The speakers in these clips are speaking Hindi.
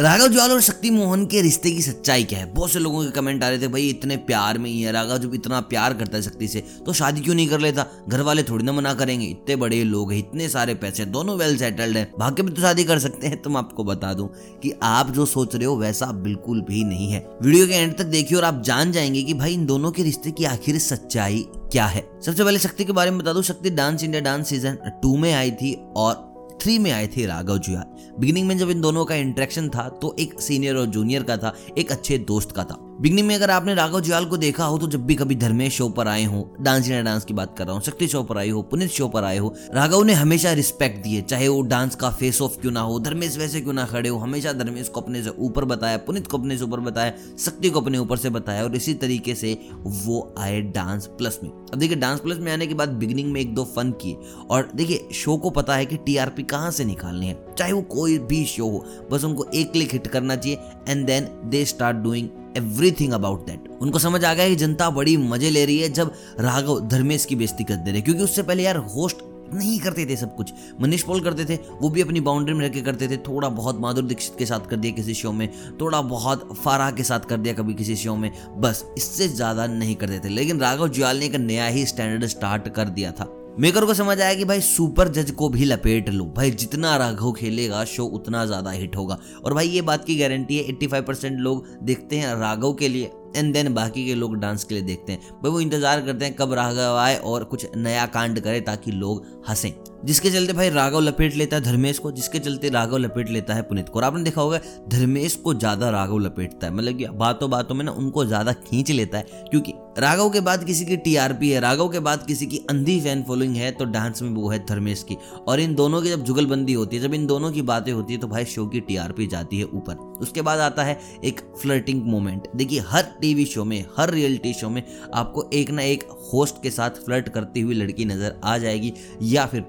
राघव जुआल और शक्ति मोहन के रिश्ते की सच्चाई क्या है? बहुत से लोगों के कमेंट आ रहे थे, भाई, इतने प्यार में ही है राघव, जब इतना प्यार करता है शक्ति से तो शादी क्यों नहीं कर लेता? घर वाले थोड़ी ना मना करेंगे। इतने बड़े लोग हैं, इतने सारे पैसे दोनों वेल सेटल्ड हैं। भाग्य में तो शादी कर सकते हैं। तुम आपको बता दूँ कि आप जो सोच रहे हो, वैसा बिल्कुल भी नहीं है। वीडियो के एंड तक देखिए और आप जान जाएँगे की, भाई, इन दोनों के रिश्ते की आखिर सच्चाई क्या है? सबसे पहले शक्ति के बारे में बता दू। Shakti dance India dance season two में आई थी और थ्री में आए थे राघव जुयाल बिगिनिंग में जब इन दोनों का इंटरेक्शन था तो एक सीनियर और जूनियर का था, एक अच्छे दोस्त का था। बिगनिंग में अगर आपने राघव जुयाल को देखा हो तो जब भी कभी धर्मेश शो पर आए हो, डांस इंडिया डांस की बात कर रहा हूँ, शक्ति शो पर आए हो, पुनित शो पर आए हो, राघव ने हमेशा रिस्पेक्ट दिए, चाहे वो डांस का फेस ऑफ़ क्यों ना हो, धर्मेश वैसे क्यों ना खड़े हो, हमेशा धर्मेश को अपने से ऊपर बताया, पुनित को अपने से ऊपर बताया, शक्ति को अपने ऊपर से बताया, और इसी तरीके से वो आए डांस प्लस में। अब देखिए, डांस प्लस में आने के बाद बिगनिंग में एक दो फन किए, और देखिए शो को पता है कि टीआरपी कहाँ से निकालनी है, चाहे वो कोई भी शो हो, बस उनको एक क्लिक हिट करना चाहिए and then they start doing everything about that उनको समझ आ गया कि जनता बड़ी मज़े ले रही है जब राघव धर्मेश की बेइज्जती कर दे रहे क्योंकि उससे पहले यार होस्ट नहीं करते थे सब कुछ। मनीष पॉल करते थे, वो भी अपनी बाउंड्री में रह के करते थे। थोड़ा बहुत माधुर दीक्षित के साथ कर दिया किसी शो में। थोड़ा बहुत फाराह के साथ कर दिया कभी किसी शो में। बस, इससे ज़्यादा नहीं करते थे। लेकिन राघव जुआल ने एक नया ही स्टैंडर्ड स्टार्ट कर दिया था। मेकर को समझ आया कि भाई सुपर जज को भी लपेट लो। भाई जितना राघव खेलेगा शो उतना ज़्यादा हिट होगा। और भाई ये बात की गारंटी है 85 परसेंट लोग देखते हैं राघव के लिए एंड देन बाकी के लोग डांस के लिए देखते हैं। भाई वो इंतज़ार करते हैं कब राघव आए और कुछ नया कांड करे ताकि लोग हंसें। जिसके चलते भाई राघव लपेट लेता है धर्मेश को, जिसके चलते राघव लपेट लेता है पुनीत को। और आपने देखा होगा, धर्मेश को ज़्यादा राघव लपेटता है। मतलब कि बातों बातों में ना उनको ज़्यादा खींच लेता है, क्योंकि राघव के बाद किसी की टीआरपी है राघव के बाद किसी की अंधी फ़ैन फॉलोइंग है तो डांस में वो है धर्मेश की। और इन दोनों की जब जुगलबंदी होती है, जब इन दोनों की बातें होती है तो भाई शो की टीआरपी जाती है ऊपर। उसके बाद आता है एक फ्लर्टिंग मोमेंट देखिए, हर टीवी शो में, हर रियलिटी शो में आपको एक ना एक होस्ट के साथ फ्लर्ट करती हुई लड़की नज़र आ जाएगी, या फिर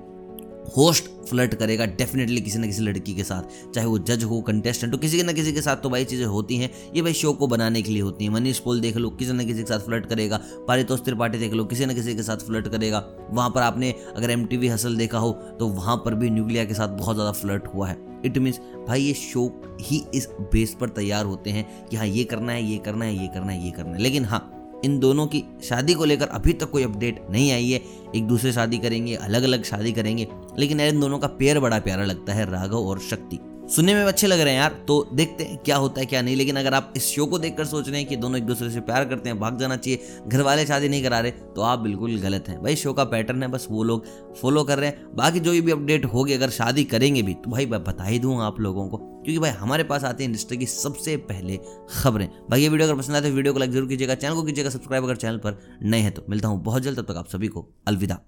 होस्ट फ्लर्ट करेगा डेफिनेटली किसी न किसी लड़की के साथ, चाहे वो जज हो कंटेस्टेंट हो, किसी के ना किसी के साथ तो भाई चीज़ें होती हैं। ये भाई शो को बनाने के लिए होती हैं। मनीष पोल देख लो, किसी न किसी के साथ फ्लर्ट करेगा। पारितोष त्रिपाठी देख लो, किसी न किसी के साथ फ्लर्ट करेगा। वहाँ पर आपने अगर एम टी हसल देखा हो तो वहाँ पर भी न्यूक्लिया के साथ बहुत ज़्यादा फ्लर्ट हुआ है। इट मीन्स भाई ये शो ही इस बेस पर तैयार होते हैं कि हाँ ये करना है, ये करना है, ये करना है, ये करना है। लेकिन हाँ इन दोनों की शादी को लेकर अभी तक कोई अपडेट नहीं आई है। एक दूसरे शादी करेंगे अलग अलग शादी करेंगे, लेकिन इन दोनों का पेयर बड़ा प्यारा लगता है, राघव और शक्ति। सुनने में अच्छे लग रहे हैं यार तो देखते हैं क्या होता है, क्या नहीं। लेकिन अगर आप इस शो को देखकर सोच रहे हैं कि दोनों एक दूसरे से प्यार करते हैं, भाग जाना चाहिए घर वाले शादी नहीं करा रहे तो आप बिल्कुल गलत हैं। भाई शो का पैटर्न है, बस वो लोग फॉलो कर रहे हैं। बाकी जो भी अपडेट होगी, अगर शादी करेंगे भी तो भाई, मैं बता ही दूँगा आप लोगों को, क्योंकि भाई, हमारे पास आती है इंडस्ट्री की सबसे पहले खबरें। भाई ये वीडियो अगर पसंद आए तो वीडियो को लाइक ज़रूर कीजिएगा चैनल को कीजिएगा सब्सक्राइब अगर चैनल पर नए हैं तो मिलता हूँ बहुत जल्द, तब तक आप सभी को अलविदा।